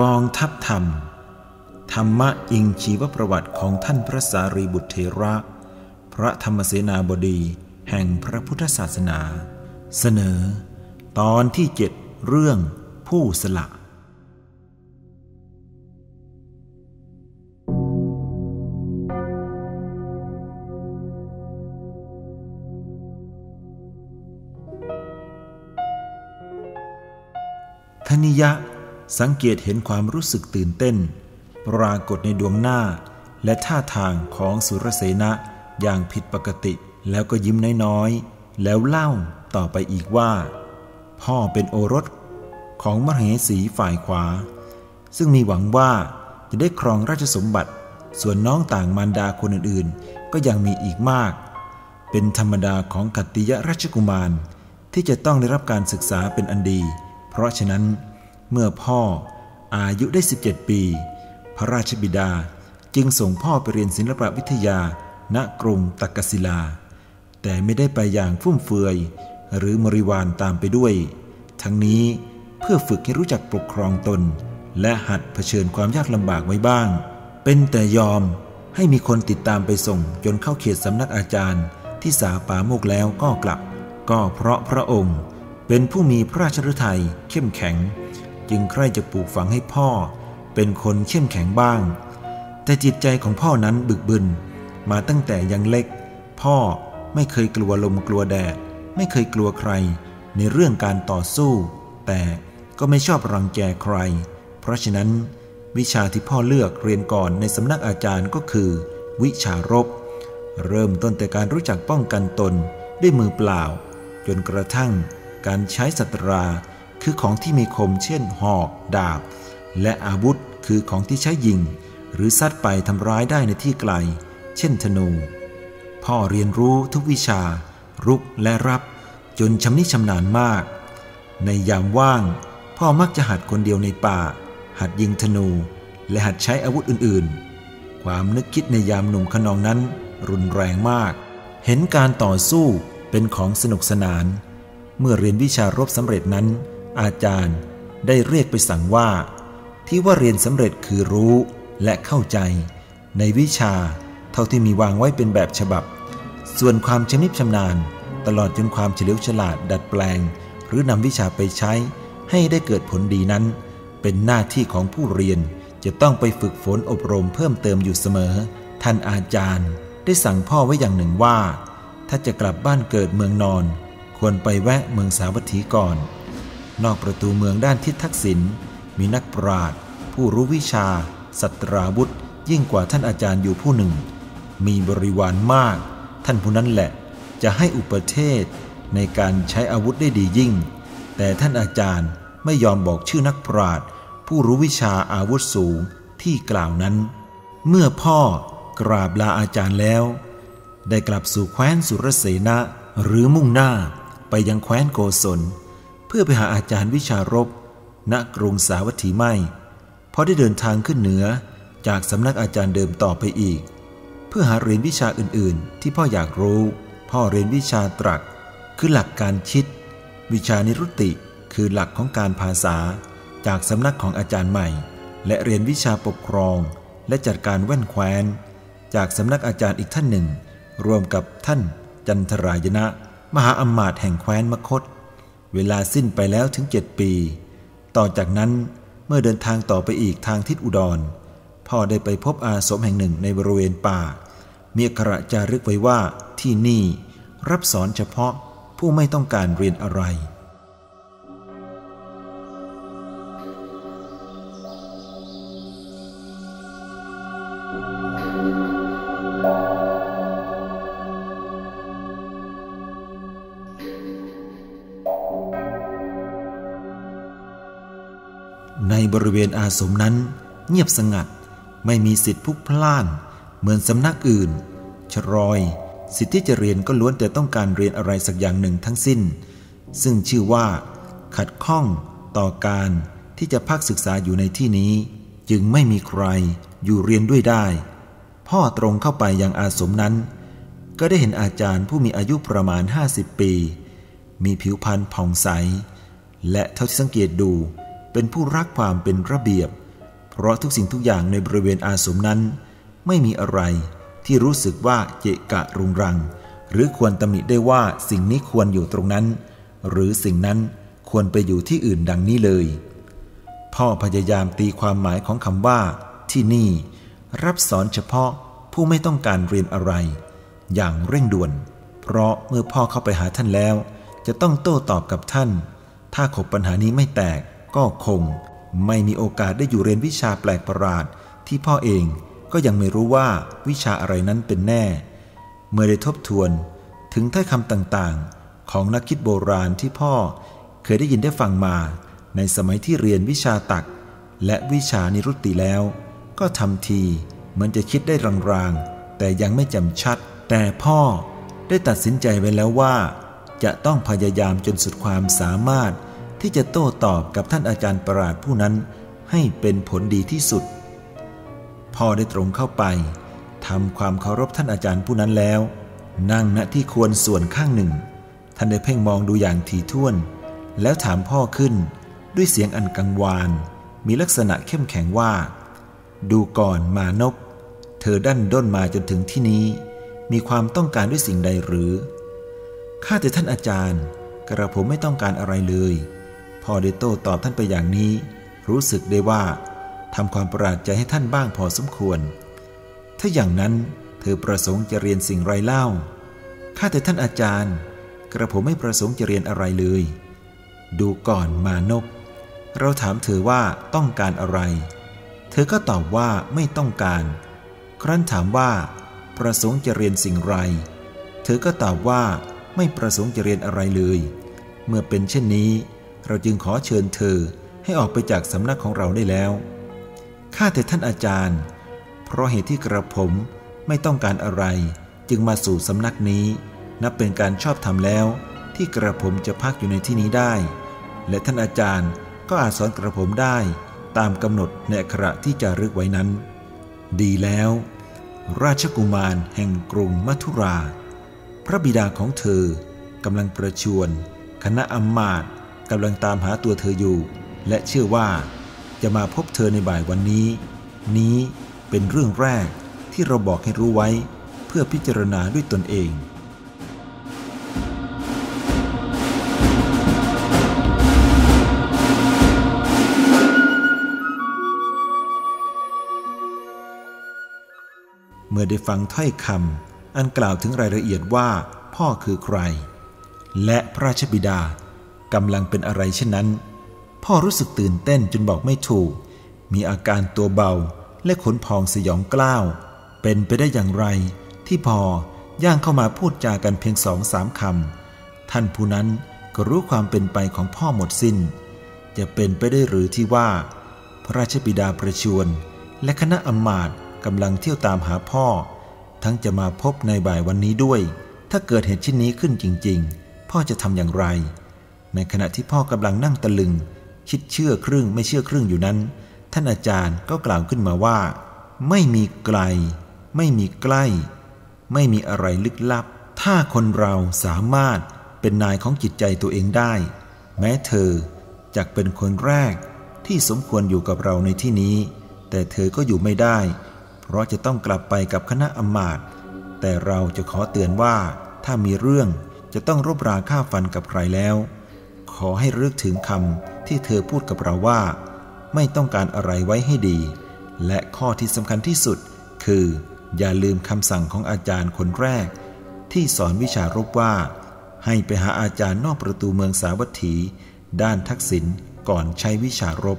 กองทัพธรรม ธรรมะอิงชีวประวัติของท่านพระสารีบุตรเทระ พระธรรมเสนาบดีแห่งพระพุทธศาสนา เสนอ ตอนที่เจ็ดเรื่องผู้สละธนิยะ สังเกตเห็นความรู้สึกตื่นเต้น ปรากฏในดวงหน้า และท่าทางของสุรเสนะอย่างผิดปกติแล้วก็ยิ้มน้อยๆ แล้วเล่าต่อไปอีกว่า พ่อเป็นโอรสของมเหสีฝ่ายขวา ซึ่งมีหวังว่าจะได้ครองราชสมบัติ ส่วนน้องต่างมารดาคนอื่นๆ ก็ยังมีอีกมาก เป็นธรรมดาของกัตติยราชกุมาร ที่จะต้องได้รับการศึกษาเป็นอันดี เพราะฉะนั้น เมื่อพ่ออายุได้ 17 ปี พระราชบิดาจึงส่งพ่อไปเรียนศิลปวิทยา ณกรุงตักกศิลา แต่ไม่ได้ไปอย่างฟุ่มเฟือย หรือมริวานตามไปด้วย ทั้งนี้เพื่อฝึกให้รู้จักปกครองตน และหัดเผชิญความยากลำบากไว้บ้าง เป็นแต่ยอมให้มีคนติดตามไปส่งจนเข้าเขตสำนักอาจารย์ ที่สาป่าโมกแล้วก็กลับ ก็เพราะพระองค์ เป็นผู้มีพระราชฤทัยเข้มแข็ง จึงใคร่จะปลูกฝังให้พ่อ เป็นคนเข้มแข็งบ้าง แต่จิตใจของพ่อนั้นบึกบึน มาตั้งแต่ยังเล็ก พ่อไม่เคยกลัวลมกลัวแดด ไม่เคยกลัวใคร ในเรื่องการต่อสู้ แต่ก็ไม่ชอบรังแกใคร เพราะฉะนั้น วิชาที่พ่อเลือกเรียนก่อนในสำนักอาจารย์ก็คือ วิชารบ เริ่มต้นแต่การรู้จักป้องกันตนด้วยมือเปล่า จนกระทั่งการใช้สัตรา คือของที่มีคมเช่น หอก ดาบ และอาวุธคือของที่ใช้ยิง หรือซัดไปทำร้ายได้ในที่ไกล เช่นธนู พ่อเรียนรู้ทุกวิชา รุกและรับจนชำนิชำนาญมาก ในยามว่าง พ่อมักจะหัดคนเดียวในป่า หัดยิงธนู และหัดใช้อาวุธอื่นๆ ความนึกคิดในยามหนุ่มขนองนั้น รุนแรงมาก เห็นการต่อสู้เป็นของสนุกสนาน เมื่อเรียนวิชารบสำเร็จนั้น อาจารย์ได้เรียกไปสั่งว่า ที่ว่าเรียนสำเร็จคือรู้และเข้าใจ ในวิชาเท่าที่มีวางไว้เป็นแบบฉบับ ส่วนความชำนิชำนาญ ตลอดจนความเฉลียวฉลาดดัดแปลง หรือนำวิชาไปใช้ให้ได้เกิดผลดีนั้น เป็นหน้าที่ของผู้เรียนจะต้องไปฝึกฝนอบรมเพิ่มเติมอยู่เสมอ ท่านอาจารย์ได้สั่งพ่อไว้อย่างหนึ่งว่า ถ้าจะกลับบ้านเกิดเมืองนอน ควรไปแวะเมืองสาวัตถีก่อน นอกประตูเมืองด้านทิศทักษิณมีนักปราชญ์ผู้รู้วิชาสัตราวุธ ยิ่งกว่าท่านอาจารย์อยู่ผู้หนึ่ง มีบริวารมาก ท่านผู้นั้นแหละ จะให้อุปเทศในการใช้อาวุธได้ดียิ่ง แต่ท่านอาจารย์ไม่ยอมบอกชื่อนักปราชญ์ผู้รู้วิชาอาวุธสูงที่กล่าวนั้น เมื่อพ่อกราบลาอาจารย์แล้ว ได้กลับสู่แคว้นสุรเสนะหรือมุ่งหน้าไปยังแคว้นโกศล เพื่อไปหาอาจารย์วิชารบณกรุงสาวัตถีไม่พอได้เดินทางขึ้นเหนือจากสำนักอาจารย์เดิมต่อไปอีก เพื่อหาเรียนวิชาอื่นๆ ที่พ่ออยากรู้ พ่อเรียนวิชาตรัก คือหลักการคิด วิชานิรุติ คือหลักของการภาษา จากสำนักของอาจารย์ใหม่ และเรียนวิชาปกครอง และจัดการแว่นแคว้น จากสำนักอาจารย์อีกท่านหนึ่ง รวมกับท่านจันทรายนะ มหาอมาตย์แห่งแคว้นมคต เวลาสิ้นไปแล้วถึงเจ็ดปี ต่อจากนั้นเมื่อเดินทางต่อไปอีกทางทิศอุดร พ่อได้ไปพบอาสมแห่งหนึ่งในบริเวณป่ามีอักขระจารึกไว้ว่าที่นี่ รับสอนเฉพาะผู้ไม่ต้องการเรียนอะไร บริเวณอาสมนั้น เงียบสงัด ไม่มีสิทธิพุกพล่าน เหมือนสำนักอื่น ชรอย สิทธิที่จะเรียนก็ล้วนแต่ต้องการเรียนอะไรสักอย่างหนึ่งทั้งสิ้น ซึ่งชื่อว่า ขัดข้องต่อการที่จะพักศึกษาอยู่ในที่นี้ จึงไม่มีใครอยู่เรียนด้วยได้ พ่อตรงเข้าไปยังอาสมนั้น ก็ได้เห็นอาจารย์ผู้มีอายุประมาณ 50 ปี มีผิวพรรณผ่องใส และเท่าที่สังเกตดู เป็นผู้รักความเป็นระเบียบ เพราะทุกสิ่งทุกอย่างในบริเวณอาสมนั้น ไม่มีอะไรที่รู้สึกว่าเจกะรุงรัง หรือควรตำหนิได้ว่าสิ่งนี้ควรอยู่ตรงนั้น หรือสิ่งนั้นควรไปอยู่ที่อื่นดังนี้เลย พ่อพยายามตีความหมายของคำว่า ที่นี่ รับสอนเฉพาะผู้ไม่ต้องการเรียนอะไร อย่างเร่งด่วน เพราะเมื่อพ่อเข้าไปหาท่านแล้ว จะต้องโต้ตอบกับท่าน ถ้าขบปัญหานี้ไม่แตก ก็คงไม่มีโอกาสได้อยู่เรียนวิชาแปลกประหลาด ที่พ่อเองก็ยังไม่รู้ว่าวิชาอะไรนั้นเป็นแน่ เมื่อได้ทบทวนถึงถ้อยคำต่างๆ ของนักคิดโบราณที่พ่อเคยได้ยินได้ฟังมาในสมัยที่เรียนวิชาตัก และวิชานิรุตติแล้ว ก็ทำทีเหมือนจะคิดได้รางๆ แต่ยังไม่จำชัด แต่พ่อได้ตัดสินใจไว้แล้วว่า จะต้องพยายามจนสุดความสามารถ ที่จะโต้ตอบกับท่านอาจารย์ประหลาดผู้นั้นให้เป็นผลดีที่สุด พ่อได้ตรงเข้าไปทำความเคารพท่านอาจารย์ผู้นั้นแล้ว นั่งณที่ควรส่วนข้างหนึ่ง ท่านได้เพ่งมองดูอย่างถี่ถ้วน แล้วถามพ่อขึ้นด้วยเสียงอันกังวาน มีลักษณะเข้มแข็งว่า ดูก่อนมานก เธอดันด้นมาจนถึงที่นี้ มีความต้องการด้วยสิ่งใดหรือข้าแต่ท่านอาจารย์ กระผมไม่ต้องการอะไรเลย อได้โต้ตอบท่านไปอย่างนี้ รู้สึกได้ว่าทำความประหลาดใจให้ท่านบ้างพอสมควร ถ้าอย่างนั้นเธอประสงค์จะเรียนสิ่งไรเล่า ข้าแต่ท่านอาจารย์ กระผมไม่ประสงค์จะเรียนอะไรเลย ดูก่อนมานก เราถามเธอว่าต้องการอะไร เธอก็ตอบว่าไม่ต้องการ ครั้นถามว่าประสงค์จะเรียนสิ่งไร เธอก็ตอบว่าไม่ประสงค์จะเรียนอะไรเลย เมื่อเป็นเช่นนี้ เราจึงขอเชิญเธอให้ออกไปจากสำนักของเราได้แล้ว ข้าแต่ท่านอาจารย์ เพราะเหตุที่กระผมไม่ต้องการอะไร จึงมาสู่สำนักนี้ นับเป็นการชอบธรรมแล้ว ที่กระผมจะพักอยู่ในที่นี้ได้ และท่านอาจารย์ก็อาจสอนกระผมได้ ตามกำหนดในอักขระที่จะรึกไว้นั้น ดีแล้ว ราชกุมารแห่งกรุงมัทุรา พระบิดาของเธอกำลังประชวน คณะอมาตย์ กำลังตามหาตัวเธออยู่ และเชื่อว่าจะมาพบเธอในบ่ายวันนี้ นี้เป็นเรื่องแรกที่เราบอกให้รู้ไว้เพื่อพิจารณาด้วยตนเองเมื่อได้ฟังถ้อยคำอันกล่าวถึงรายละเอียดว่าพ่อคือใคร และพระราชบิดา กำลังเป็นอะไรเช่นนั้น พ่อรู้สึกตื่นเต้นจนบอกไม่ถูก มีอาการตัวเบาและขนพองสยองกล้าว เป็นไปได้อย่างไร ที่พอย่างเข้ามาพูดจากันเพียงสองสามคำท่านผู้นั้นก็รู้ความเป็นไปของพ่อหมดสิน้น จะเป็นไปได้หรือที่ว่า พระราชบิดาประชวนและคณะอมาตย์กำลังเที่ยวตามหาพ่อ ทั้งจะมาพบในบ่ายวันนี้ด้วย ถ้าเกิดเหตุเช่นนี้ขึ้นจริง ๆ พ่อจะทำอย่างไร ในขณะที่พ่อกำลังนั่งตะลึง คิดเชื่อครึ่งไม่เชื่อครึ่งอยู่นั้น ท่านอาจารย์ก็กล่าวขึ้นมาว่า ไม่มีไกล ไม่มีใกล้ ไม่มีอะไรลึกลับ ถ้าคนเราสามารถเป็นนายของจิตใจตัวเองได้ แม้เธอจะเป็นคนแรกที่สมควรอยู่กับเราในที่นี้ แต่เธอก็อยู่ไม่ได้ เพราะจะต้องกลับไปกับคณะอมาตย์แต่เราจะขอเตือนว่าถ้ามีเรื่องจะต้องรบราฆ่าฟันกับใครแล้ว ขอให้เลือกถึงคำที่เธอพูดกับเราว่า ไม่ต้องการอะไรไว้ให้ดี และข้อที่สำคัญที่สุด คือ อย่าลืมคำสั่งของอาจารย์คนแรก ที่สอนวิชารบว่า ให้ไปหาอาจารย์นอกประตูเมืองสาวัตถี ด้านทักษิณก่อนใช้วิชารบ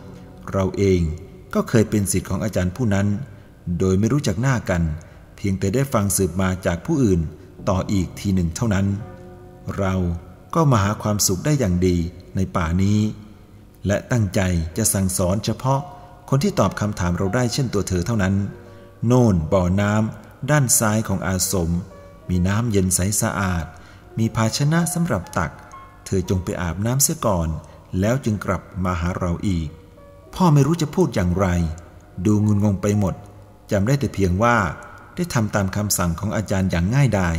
เราเองก็เคยเป็นสิทธิ์ของอาจารย์ผู้นั้น โดยไม่รู้จักหน้ากัน เพียงแต่ได้ฟังสืบมาจากผู้อื่นต่ออีกทีหนึ่งเท่านั้น เรา ก็มาหาความสุขได้อย่างดีในป่านี้ และตั้งใจจะสั่งสอนเฉพาะคนที่ตอบคำถามเราได้เช่นตัวเธอเท่านั้น โน่นบ่อน้ำด้านซ้ายของอาสม มีน้ำเย็นใสสะอาด มีภาชนะสำหรับตัก เธอจงไปอาบน้ำเสียก่อน แล้วจึงกลับมาหาเราอีก พ่อไม่รู้จะพูดอย่างไร ดูงุนงงไปหมดจำได้แต่เพียงว่าได้ทำตามคำสั่งของอาจารย์อย่างง่ายดาย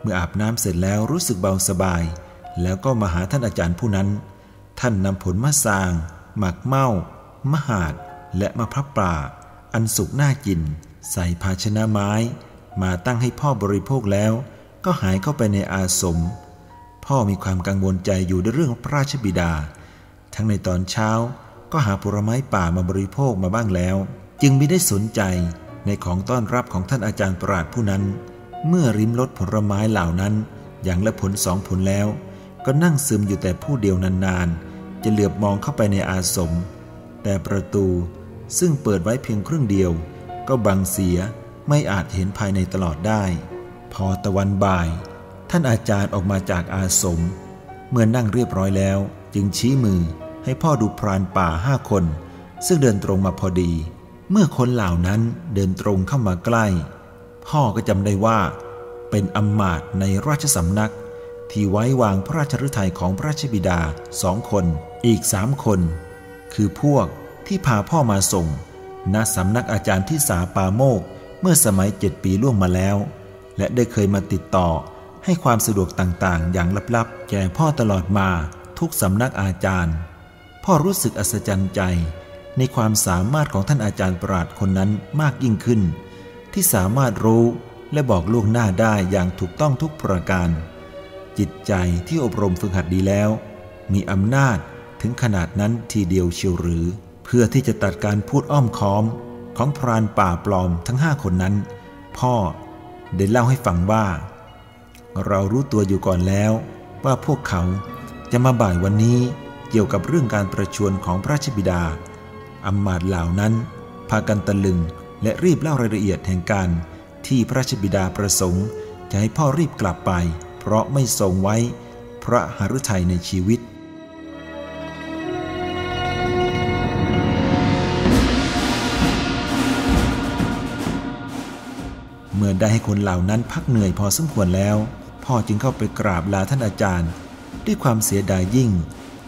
เมื่ออาบน้ำเสร็จแล้วรู้สึกเบาสบาย แล้วก็มาหาท่านอาจารย์ผู้นั้น ท่านนำผลมะสาง หมักเมามะหาด และมะพร้าวป่า อันสุกน่ากิน ใส่ภาชนะไม้ มาตั้งให้พ่อบริโภคแล้ว ก็หายเข้าไปในอาสม พ่อมีความกังวลใจอยู่ในเรื่องพระราชบิดา ทั้งในตอนเช้าก็หาผลไม้ป่ามาบริโภคมาบ้างแล้ว จึงไม่ได้สนใจในของต้อนรับของท่านอาจารย์ปราดผู้นั้น เมื่อริมรถผลไม้เหล่านั้นอย่างละผลสองผลแล้ว ก็นั่งซึมอยู่แต่ผู้เดียวนานๆ จะเหลือบมองเข้าไปในอาสม แต่ประตูซึ่งเปิดไว้เพียงครึ่งเดียว ก็บังเสียไม่อาจเห็นภายในตลอดได้ พอตะวันบ่าย ท่านอาจารย์ออกมาจากอาสม เมื่อนั่งเรียบร้อยแล้ว จึงชี้มือให้พ่อดูพรานป่าห้าคน ซึ่งเดินตรงมาพอดี เมื่อคนเหล่านั้นเดินตรงเข้ามาใกล้ พ่อก็จำได้ว่า เป็นอำมาตย์ในราชสำนัก ที่ไว้วางพระราชฤทัยของพระราชบิดาสองคน อีกสามคน คือพวกที่พาพ่อมาส่ง ณสำนักอาจารย์ที่สาปาโมก เมื่อสมัยเจ็ดปีล่วงมาแล้ว และได้เคยมาติดต่อให้ความสะดวกต่างๆ อย่างลับๆ แก่พ่อตลอดมาทุกสำนักอาจารย์ พ่อรู้สึกอัศจรรย์ใจ ในความสามารถของท่านอาจารย์ปราดคนนั้นมากยิ่งขึ้น ที่สามารถรู้และบอกล่วงหน้าได้อย่างถูกต้องทุกประการ จิตใจที่อบรมฝึกหัดดีแล้ว มีอำนาจถึงขนาดนั้นทีเดียวเชียวหรือ เพื่อที่จะตัดการพูดอ้อมค้อมของพรานป่าปลอมทั้งห้าคนนั้น พ่อได้เล่าให้ฟังว่า เรารู้ตัวอยู่ก่อนแล้วว่าพวกเขาจะมาบ่ายวันนี้เกี่ยวกับเรื่องการประชวรของพระราชบิดาอำมาตย์เหล่านั้น พากันตะลึงและรีบเล่ารายละเอียดแห่งการที่พระราชบิดาประสงค์จะให้พ่อรีบกลับไป ราะไม่ทรงไว้พระหฤทัยในชีวิตเมื่อได้ให้คนเหล่านั้นพักเหนื่อยพอสมควรแล้ว พ่อจึงเข้าไปกราบลาท่านอาจารย์ ด้วยความเสียดายยิ่ง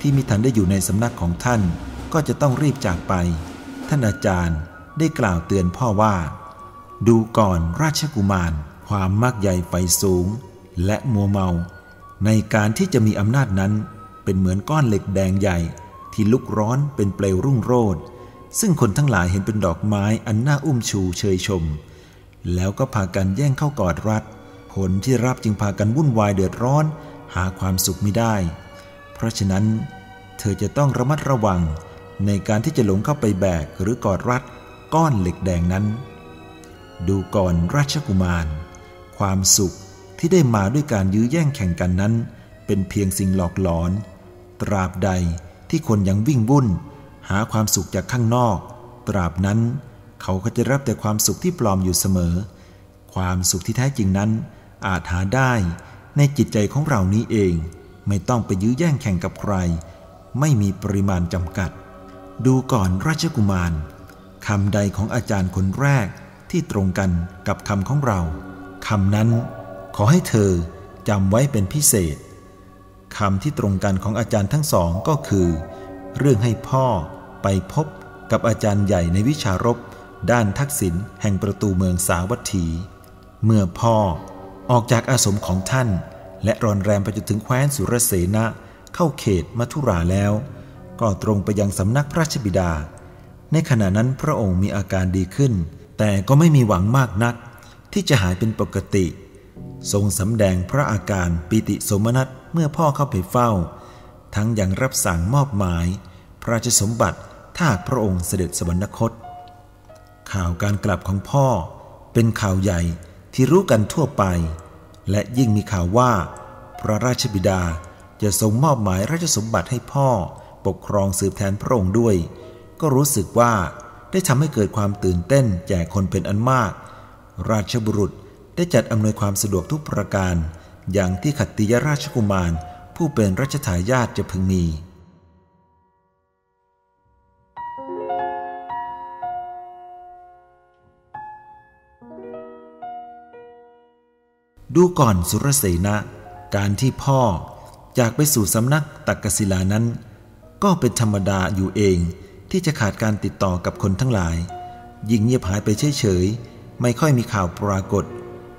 ที่มิทันได้อยู่ในสำนักของท่าน ก็จะต้องรีบจากไป ท่านอาจารย์ได้กล่าวเตือนพ่อว่า ดูก่อนราชกุมาร ความมากใหญ่ไฟสูง และมัวเมา ในการที่จะมีอำนาจนั้นเป็นเหมือนก้อนเหล็กแดงใหญ่ ที่ลุกร้อนเป็นเปลวรุ่งโรจน์ซึ่งคนทั้งหลายเห็นเป็นดอกไม้อันน่าอุ้มชูเชยชม แล้วก็พากันแย่งเข้ากอดรัดผลที่รับจึงพากันวุ่นวายเดือดร้อน หาความสุขไม่ได้ เพราะฉะนั้น เธอจะต้องระมัดระวังในการที่จะหลงเข้าไปแบกหรือกอดรัดก้อนเหล็กแดงนั้น ดูก่อนราชกุมาร ความสุข ที่ได้มาด้วยการยื้อแย่งแข่งกันนั้น เป็นเพียงสิ่งหลอกหลอน ตราบใดที่คนยังวิ่งวุ่น หาความสุขจากข้างนอก ตราบนั้น เขาก็จะรับแต่ความสุขที่ปลอมอยู่เสมอ ความสุขที่แท้จริงนั้น อาจหาได้ในจิตใจของเรานี้เอง ไม่ต้องไปยื้อแย่งแข่งกับใคร ไม่มีปริมาณจำกัด ดูก่อนราชกุมารคำใดของอาจารย์คนแรกที่ตรงกันกับคำของเราคำนั้น ขอให้เธอจำไว้เป็นพิเศษคำที่ตรงกันของอาจารย์ทั้งสองก็คือ เรื่องให้พ่อไปพบกับอาจารย์ใหญ่ในวิชารบด้านทักษิณแห่งประตูเมืองสาวัตถี เมื่อพ่อออกจากอาสมของท่าน และรอนแรมไปจนถึงแคว้นสุรเสนะเข้าเขตมัทุราแล้ว ก็ตรงไปยังสำนักพระราชบิดา ในขณะนั้นพระองค์มีอาการดีขึ้น แต่ก็ไม่มีหวังมากนัก ที่จะหายเป็นปกติ ทรงสำแดงพระอาการปิติสมนัตเมื่อพ่อเข้าไปเฝ้า ทั้งยังรับสั่งมอบหมาย พระราชสมบัติถ้าพระองค์เสด็จสวรรคต ข่าวการกลับของพ่อเป็นข่าวใหญ่ที่รู้กันทั่วไป และยิ่งมีข่าวว่า พระราชบิดาจะทรงมอบหมายราชสมบัติให้พ่อปกครองสืบแทนพระองค์ด้วย ก็รู้สึกว่าได้ทำให้เกิดความตื่นเต้นแก่คนเป็นอันมาก ราชบุรุษ ได้จัดอำนวยความสะดวกทุกประการ อย่างที่ขัตติยราชกุมาร ผู้เป็นรัชทายาทจะพึงมีดูก่อนสุรเสนะ การที่พ่อจากไปสู่สำนักตักกศิลานั้น ก็เป็นธรรมดาอยู่เองที่จะขาดการติดต่อกับคนทั้งหลาย ยิ่งเงียบหายไปเฉยๆ ไม่ค่อยมีข่าวปรากฏ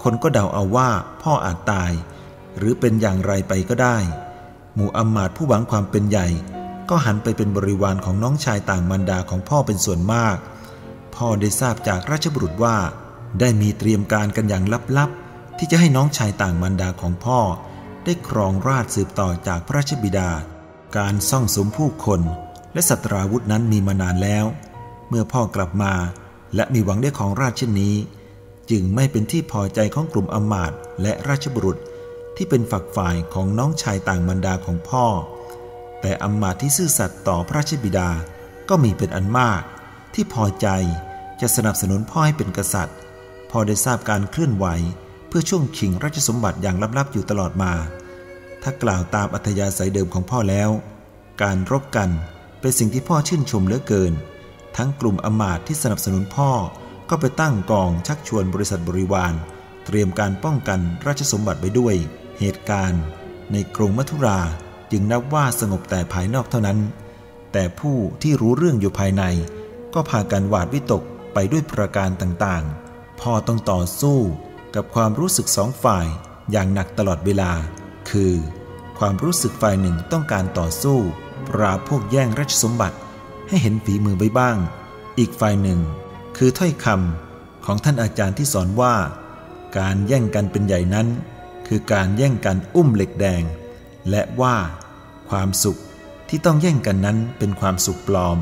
คนก็เดาเอาว่าพ่ออาจตาย หรือเป็นอย่างไรไปก็ได้ หมู่อำมาตย์ผู้หวังความเป็นใหญ่ ก็หันไปเป็นบริวารของน้องชายต่างมารดาของพ่อเป็นส่วนมาก พ่อได้ทราบจากราชบุรุษว่า ได้มีเตรียมการกันอย่างลับๆ ที่จะให้น้องชายต่างมารดาของพ่อ ได้ครองราชสืบต่อจากพระราชบิดา การซ่องสมผู้คนและสัตราวุธนั้นมีมานานแล้ว เมื่อพ่อกลับมาและมีหวังได้ของราชเช่นนี้ จึงไม่เป็นที่พอใจของกลุ่มอมาตย์และราชบุรุษ ที่เป็นฝักฝ่ายของน้องชายต่างมารดาของพ่อ แต่อมาตย์ที่ซื่อสัตย์ต่อพระราชบิดาก็มีเป็นอันมาก ที่พอใจจะสนับสนุนพ่อให้เป็นกษัตริย์ พอได้ทราบการเคลื่อนไหว เพื่อช่วงชิงราชสมบัติอย่างลับๆอยู่ตลอดมา ถ้ากล่าวตามอัธยาศัยเดิมของพ่อแล้ว การรบกันเป็นสิ่งที่พ่อชื่นชมเหลือเกิน ทั้งกลุ่มอมาตย์ที่สนับสนุนพ่อ ก็ไปตั้งกองชักชวนบริษัทบริวาร เตรียมการป้องกันราชสมบัติไว้ด้วย เหตุการณ์ ในกรุงมัทุราจึงนับว่าสงบแต่ภายนอกเท่านั้น แต่ผู้ที่รู้เรื่องอยู่ภายใน ก็พากันหวาดวิตกไปด้วยประการต่างๆ พอต้องต่อสู้กับความรู้สึกสองฝ่ายอย่างหนักตลอดเวลา คือ ความรู้สึกฝ่ายหนึ่งต้องการต่อสู้ ปราบพวกแย่งราชสมบัติให้เห็นฝีมือไว้บ้าง อีกฝ่ายหนึ่ง คือถ้อยคำของท่านอาจารย์ที่สอนว่า การแย่งกันเป็นใหญ่นั้น คือการแย่งกันอุ้มเหล็กแดง และว่า ความสุขที่ต้องแย่งกันนั้นเป็นความสุขปลอม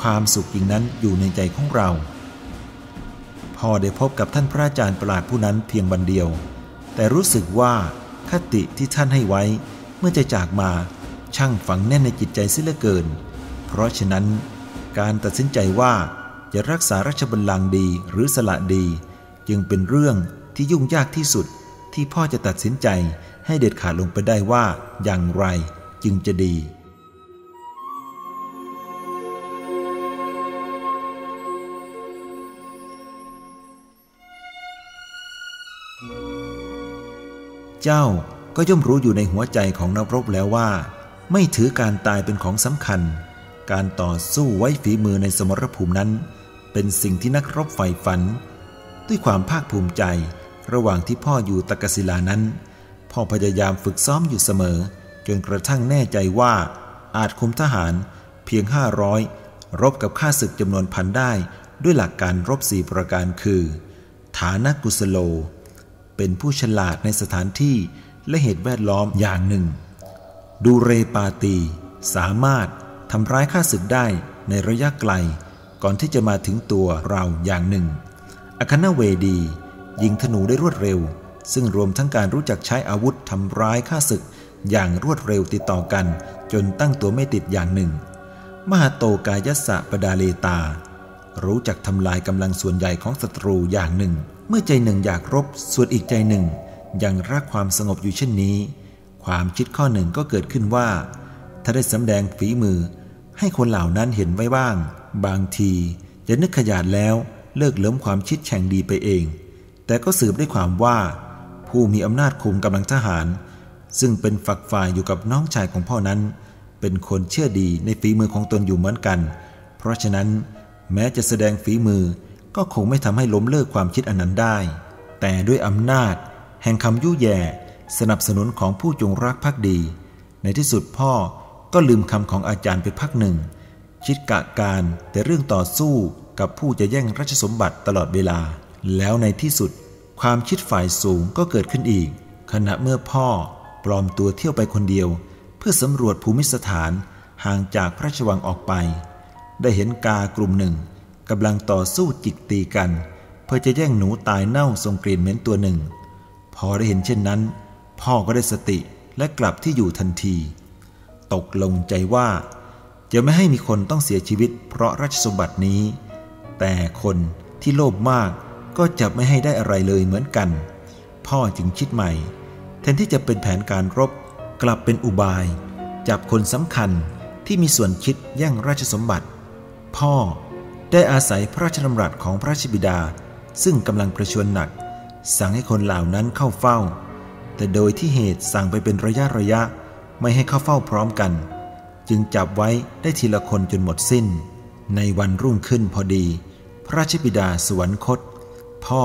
ความสุขจริงนั้นอยู่ในใจของเราพอได้พบกับท่านพระอาจารย์ประหลาดผู้นั้นเพียงวันเดียว แต่รู้สึกว่าคติที่ท่านให้ไว้เมื่อจะจากมาช่างฝังแน่นในจิตใจเสียเหลือเกิน เพราะฉะนั้นการตัดสินใจว่า จะรักษาราชบัลลังก์ดีหรือสละดี จึงเป็นเรื่องที่ยุ่งยากที่สุดที่พ่อจะตัดสินใจให้เด็ดขาดลงไปได้ว่าอย่างไรจึงจะดี เจ้าก็ย่อมรู้อยู่ในหัวใจของนักรบแล้วว่า ไม่ถือการตายเป็นของสำคัญ การต่อสู้ไว้ฝีมือในสมรภูมินั้น เป็นสิ่งที่นักรบใฝ่ฝัน ด้วยความภาคภูมิใจ ระหว่างที่พ่ออยู่ตะกศิลานั้น พ่อพยายามฝึกซ้อมอยู่เสมอ จนกระทั่งแน่ใจว่า อาจคุมทหารเพียงห้าร้อยรบกับข้าศึกจำนวนพันได้ด้วยหลักการรบสี่ประการคือ ฐานกุสโล เป็นผู้ฉลาดในสถานที่และเหตุแวดล้อมอย่างหนึ่ง ดูเรปาตี สามารถำร้ายข้าศึกได้ในระยะไกล ก่อนที่จะมาถึงตัวเราอย่างหนึ่ง อคนาเวดี ยิงธนูได้รวดเร็ว ซึ่งรวมทั้งการรู้จักใช้อาวุธทำร้ายข้าศึก อย่างรวดเร็วติดต่อกัน จนตั้งตัวไม่ติดอย่างหนึ่ง มหาโตกายสะปดาเลตา รู้จักทำลายกำลังส่วนใหญ่ของศัตรูอย่างหนึ่ง เมื่อใจหนึ่งอยากรบ ส่วนอีกใจหนึ่ง ยังรักความสงบอยู่เช่นนี้ ความคิดข้อหนึ่งก็เกิดขึ้นว่าถ้าได้สำแดงฝีมือ ให้คนเหล่านั้นเห็นไว้บ้าง บางทีจะนึกขยาดแล้วเลิกเลิมความคิดแข่งดีไปเอง แต่ก็สืบได้ความว่า ผู้มีอำนาจคุมกำลังทหาร ซึ่งเป็นฝักฝ่ายอยู่กับน้องชายของพ่อนั้น เป็นคนเชื่อดีในฝีมือของตนอยู่เหมือนกัน เพราะฉะนั้นแม้จะแสดงฝีมือก็คงไม่ทำให้ล้มเลิกความคิดอันนั้นได้ แต่ด้วยอำนาจ แห่งคำยุแย่ สนับสนุนของผู้จงรักภักดี ในที่สุดพ่อ ก็ลืมคำของอาจารย์ไปพักหนึ่ง คิดกะการแต่เรื่องต่อสู้กับผู้จะแย่งราชสมบัติตลอดเวลา แล้วในที่สุด ความคิดฝ่ายสูงก็เกิดขึ้นอีก ขณะเมื่อพ่อปลอมตัวเที่ยวไปคนเดียว เพื่อสำรวจภูมิสถานห่างจากพระราชวังออกไป ได้เห็นกากลุ่มหนึ่งกำลังต่อสู้จิกตีกัน เพื่อจะแย่งหนูตายเน่าทรงกลิ่นเหม็นตัวหนึ่ง พอได้เห็นเช่นนั้น พ่อก็ได้สติและกลับที่อยู่ทันที ตกลงใจว่า จะไม่ให้มีคนต้องเสียชีวิต เพราะราชสมบัตินี้ แต่คนที่โลภมากก็จะไม่ให้ได้อะไรเลยเหมือนกัน พ่อจึงคิดใหม่ แทนที่จะเป็นแผนการรบกลับเป็นอุบาย จับคนสำคัญที่มีส่วนคิดแย่งราชสมบัติ พ่อได้อาศัยพระราชดำรัสของพระราชบิดา ซึ่งกำลังประชวรหนัก สั่งให้คนเหล่านั้นเข้าเฝ้า แต่โดยที่เหตุสั่งไปเป็นระยะระยะ ไม่ให้เข้าเฝ้าพร้อมกัน จึงจับไว้ได้ทีละคนจนหมดสิ้น ในวันรุ่งขึ้นพอดี พระราชบิดาสวรรคต พ่อ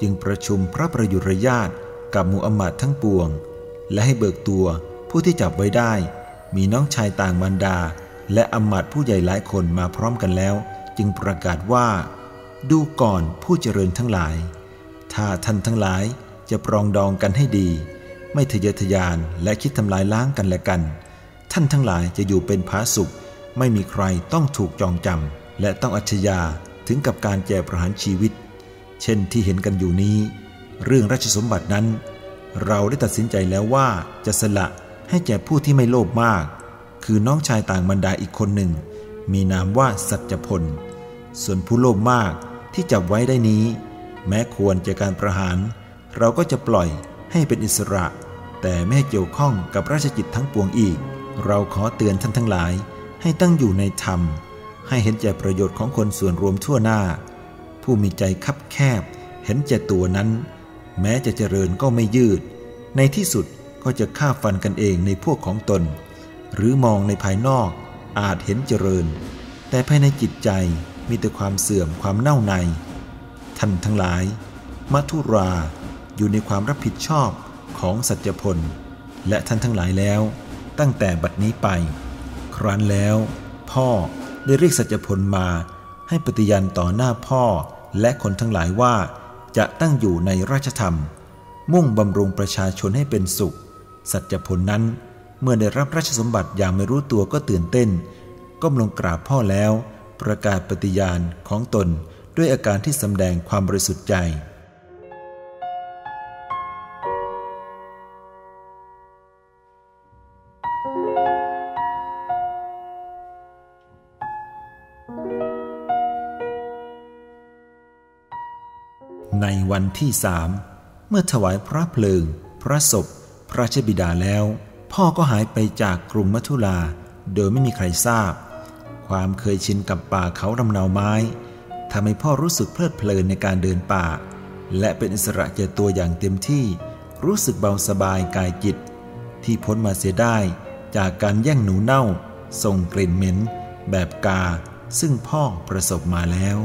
จึงประชุมพระประยุรญาตกับมูอัมมัดทั้งปวง และให้เบิกตัวผู้ที่จับไว้ได้ มีน้องชายต่างมารดา และอำมาตย์ผู้ใหญ่หลายคนมาพร้อมกันแล้ว จึงประกาศว่า ดูก่อนผู้เจริญทั้งหลาย ถ้าท่านทั้งหลายจะปรองดองกันให้ดี ไม่ทะเยอทะยานและคิดทำลายล้างกันและกัน ท่านทั้งหลายจะอยู่เป็นผาสุข ไม่มีใครต้องถูกจองจำและต้องอัจฉยาถึงกับการแจประหารชีวิต เช่นที่เห็นกันอยู่นี้ เรื่องราชสมบัตินั้น เราได้ตัดสินใจแล้วว่าจะสละให้แก่ผู้ที่ไม่โลภมาก คือน้องชายต่างบรรดาอีกคนหนึ่ง มีนามว่าสัจพล ส่วนผู้โลภมากที่จับไว้ได้นี้ แม้ควรจะการประหาร เราก็จะปล่อย ให้เป็นอิสระ แต่ไม่ให้เกี่ยวข้องกับราชกิจทั้งปวงอีก เราขอเตือนท่านทั้งหลาย ให้ตั้งอยู่ในธรรม ให้เห็นแก่ประโยชน์ของคนส่วนรวมทั่วหน้า ผู้มีใจคับแคบ เห็นแก่ตัวนั้น แม้จะเจริญก็ไม่ยืด ในที่สุดก็จะฆ่าฟันกันเองในพวกของตน หรือมองในภายนอกอาจเห็นเจริญ แต่ภายในจิตใจมีแต่ความเสื่อมความเน่าใน ท่านทั้งหลายมัทุรา อยู่ในความรับผิดชอบของสัจพล และท่านทั้งหลายแล้ว ตั้งแต่บัดนี้ไป ครั้นแล้ว พ่อได้เรียกสัจพลมาให้ปฏิญาณต่อหน้าพ่อและคนทั้งหลายว่า จะตั้งอยู่ในราชธรรม มุ่งบำรุงประชาชนให้เป็นสุข สัจพลนั้นเมื่อได้รับราชสมบัติอย่างไม่รู้ตัวก็ตื่นเต้น ก้มลงกราบพ่อแล้ว ประกาศปฏิญาณของตนด้วยอาการที่สำแดงความบริสุทธิ์ใจ วันที่สามเมื่อถวายพระเพลิง พระศพ พระชบิดาแล้ว พ่อก็หายไปจากกรุงมัทุลา โดยไม่มีใครทราบ ความเคยชินกับป่าเขาลำเนาไม้ทำให้พ่อรู้สึกเพลิดเพลินในการเดินป่า และเป็นอิสระเจตัวอย่างเต็มที่ รู้สึกเบาสบายกายจิต ที่พ้นมาเสียได้จากการแย่งหนูเน่าส่งกลิ่นเหม็น แบบกา ซึ่งพ่อประสบมาแล้ว